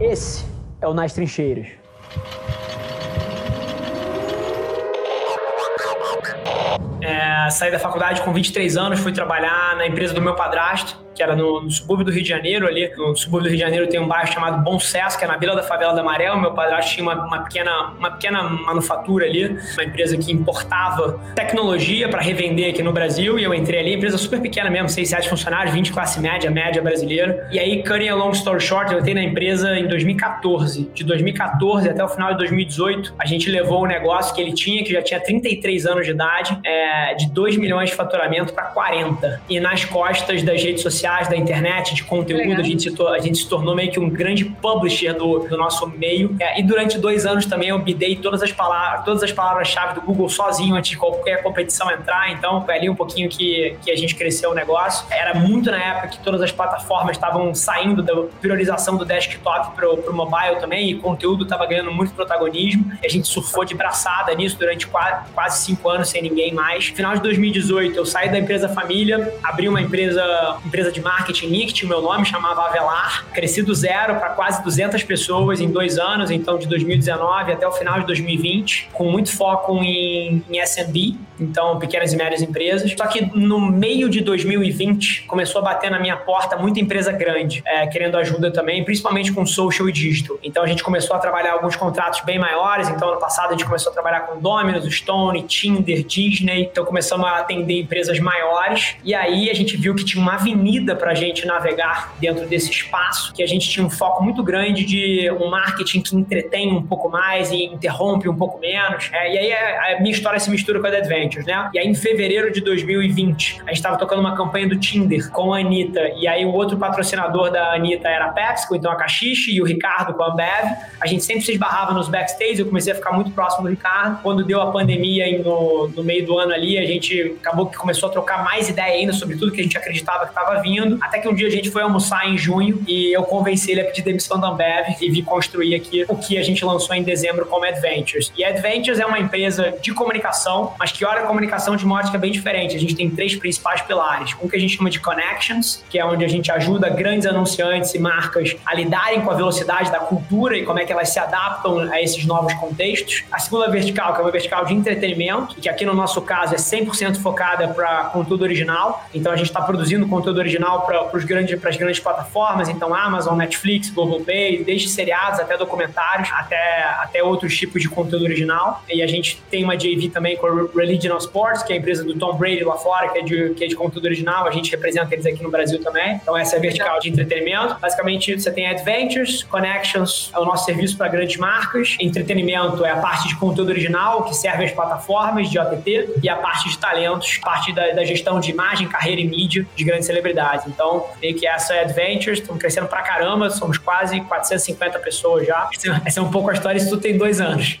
Esse é o Nas Trincheiras. É, saí da faculdade com 23 anos, fui trabalhar na empresa do meu padrasto, que era no, no, subúrbio do Rio de Janeiro, ali. No subúrbio do Rio de Janeiro tem um bairro chamado Bom Sucesso, que é na Vila da Favela da Amarela. Meu padrasto tinha uma, uma, pequena, uma pequena manufatura ali, uma empresa que importava tecnologia para revender aqui no Brasil. E eu entrei ali, empresa super pequena mesmo, 6, 7 funcionários, 20 classe média, média brasileira. E aí, cutting a long story short, eu entrei na empresa em 2014. De 2014 até o final de 2018, a gente levou o negócio que ele tinha, que já tinha 33 anos de idade, é, de 2 milhões de faturamento para 40. E nas costas das redes sociais sociais, da internet, de conteúdo. A gente, se, a gente se tornou meio que um grande publisher do, do nosso meio. É, e durante dois anos também eu bidei todas as palavras, todas as palavras-chave do Google sozinho antes de qualquer competição entrar. Então, foi ali um pouquinho que, que a gente cresceu o negócio. Era muito na época que todas as plataformas estavam saindo da priorização do desktop para o mobile também, e conteúdo estava ganhando muito protagonismo. A gente surfou de braçada nisso durante quase, quase cinco anos sem ninguém mais. Final de 2018, eu saí da empresa família, abri uma empresa, empresa de marketing minha, que tinha o meu nome, chamava Avelar. Cresci do zero para quase 200 pessoas em dois anos, então de 2019 até o final de 2020, com muito foco em, em SMB, então pequenas e médias empresas. Só que no meio de 2020 começou a bater na minha porta muita empresa grande, é, querendo ajuda também, principalmente com social e digital. Então a gente começou a trabalhar alguns contratos bem maiores. Então ano passado a gente começou a trabalhar com Domino's, Stone, Tinder, Disney. Então começamos a atender empresas maiores. E aí a gente viu que tinha uma avenida vida para a gente navegar dentro desse espaço, que a gente tinha um foco muito grande de um marketing que entretém um pouco mais e interrompe um pouco menos. É, e aí a, minha história se mistura com a The Adventures, né? E aí em fevereiro de 2020, a gente estava tocando uma campanha do Tinder com a Anitta, e aí o outro patrocinador da Anitta era a PepsiCo, então a Caxixe, e o Ricardo com a Ambev. A gente sempre se esbarrava nos backstage, eu comecei a ficar muito próximo do Ricardo. Quando deu a pandemia no, no meio do ano ali, a gente acabou que começou a trocar mais ideia ainda sobre tudo que a gente acreditava que estava vindo indo, até que um dia a gente foi almoçar em junho e eu convenci ele a pedir demissão da Ambev e vi construir aqui o que a gente lançou em dezembro como Adventures. E Adventures é uma empresa de comunicação, mas que olha a comunicação de uma ótica bem diferente. A gente tem três principais pilares. Um que a gente chama de Connections, que é onde a gente ajuda grandes anunciantes e marcas a lidarem com a velocidade da cultura e como é que elas se adaptam a esses novos contextos. A segunda vertical, que é uma vertical de entretenimento, que aqui no nosso caso é 100% focada para conteúdo original. Então a gente está produzindo conteúdo original original para as grandes, plataformas, então Amazon, Netflix, Globoplay, desde seriados até documentários, até, até outros tipos de conteúdo original. E a gente tem uma JV também com a Religional Sports, que é a empresa do Tom Brady lá fora, que é de, que é de conteúdo original. A gente representa eles aqui no Brasil também. Então essa é a vertical de entretenimento. Basicamente, você tem Adventures, Connections, é o nosso serviço para grandes marcas. Entretenimento é a parte de conteúdo original, que serve às plataformas de OTT, e a parte de talentos, parte da, da gestão de imagem, carreira e mídia de grandes celebridades. Então, meio que essa é Adventures, estamos crescendo pra caramba, somos quase 450 pessoas já. Essa é um pouco a história, isso tudo tem dois anos.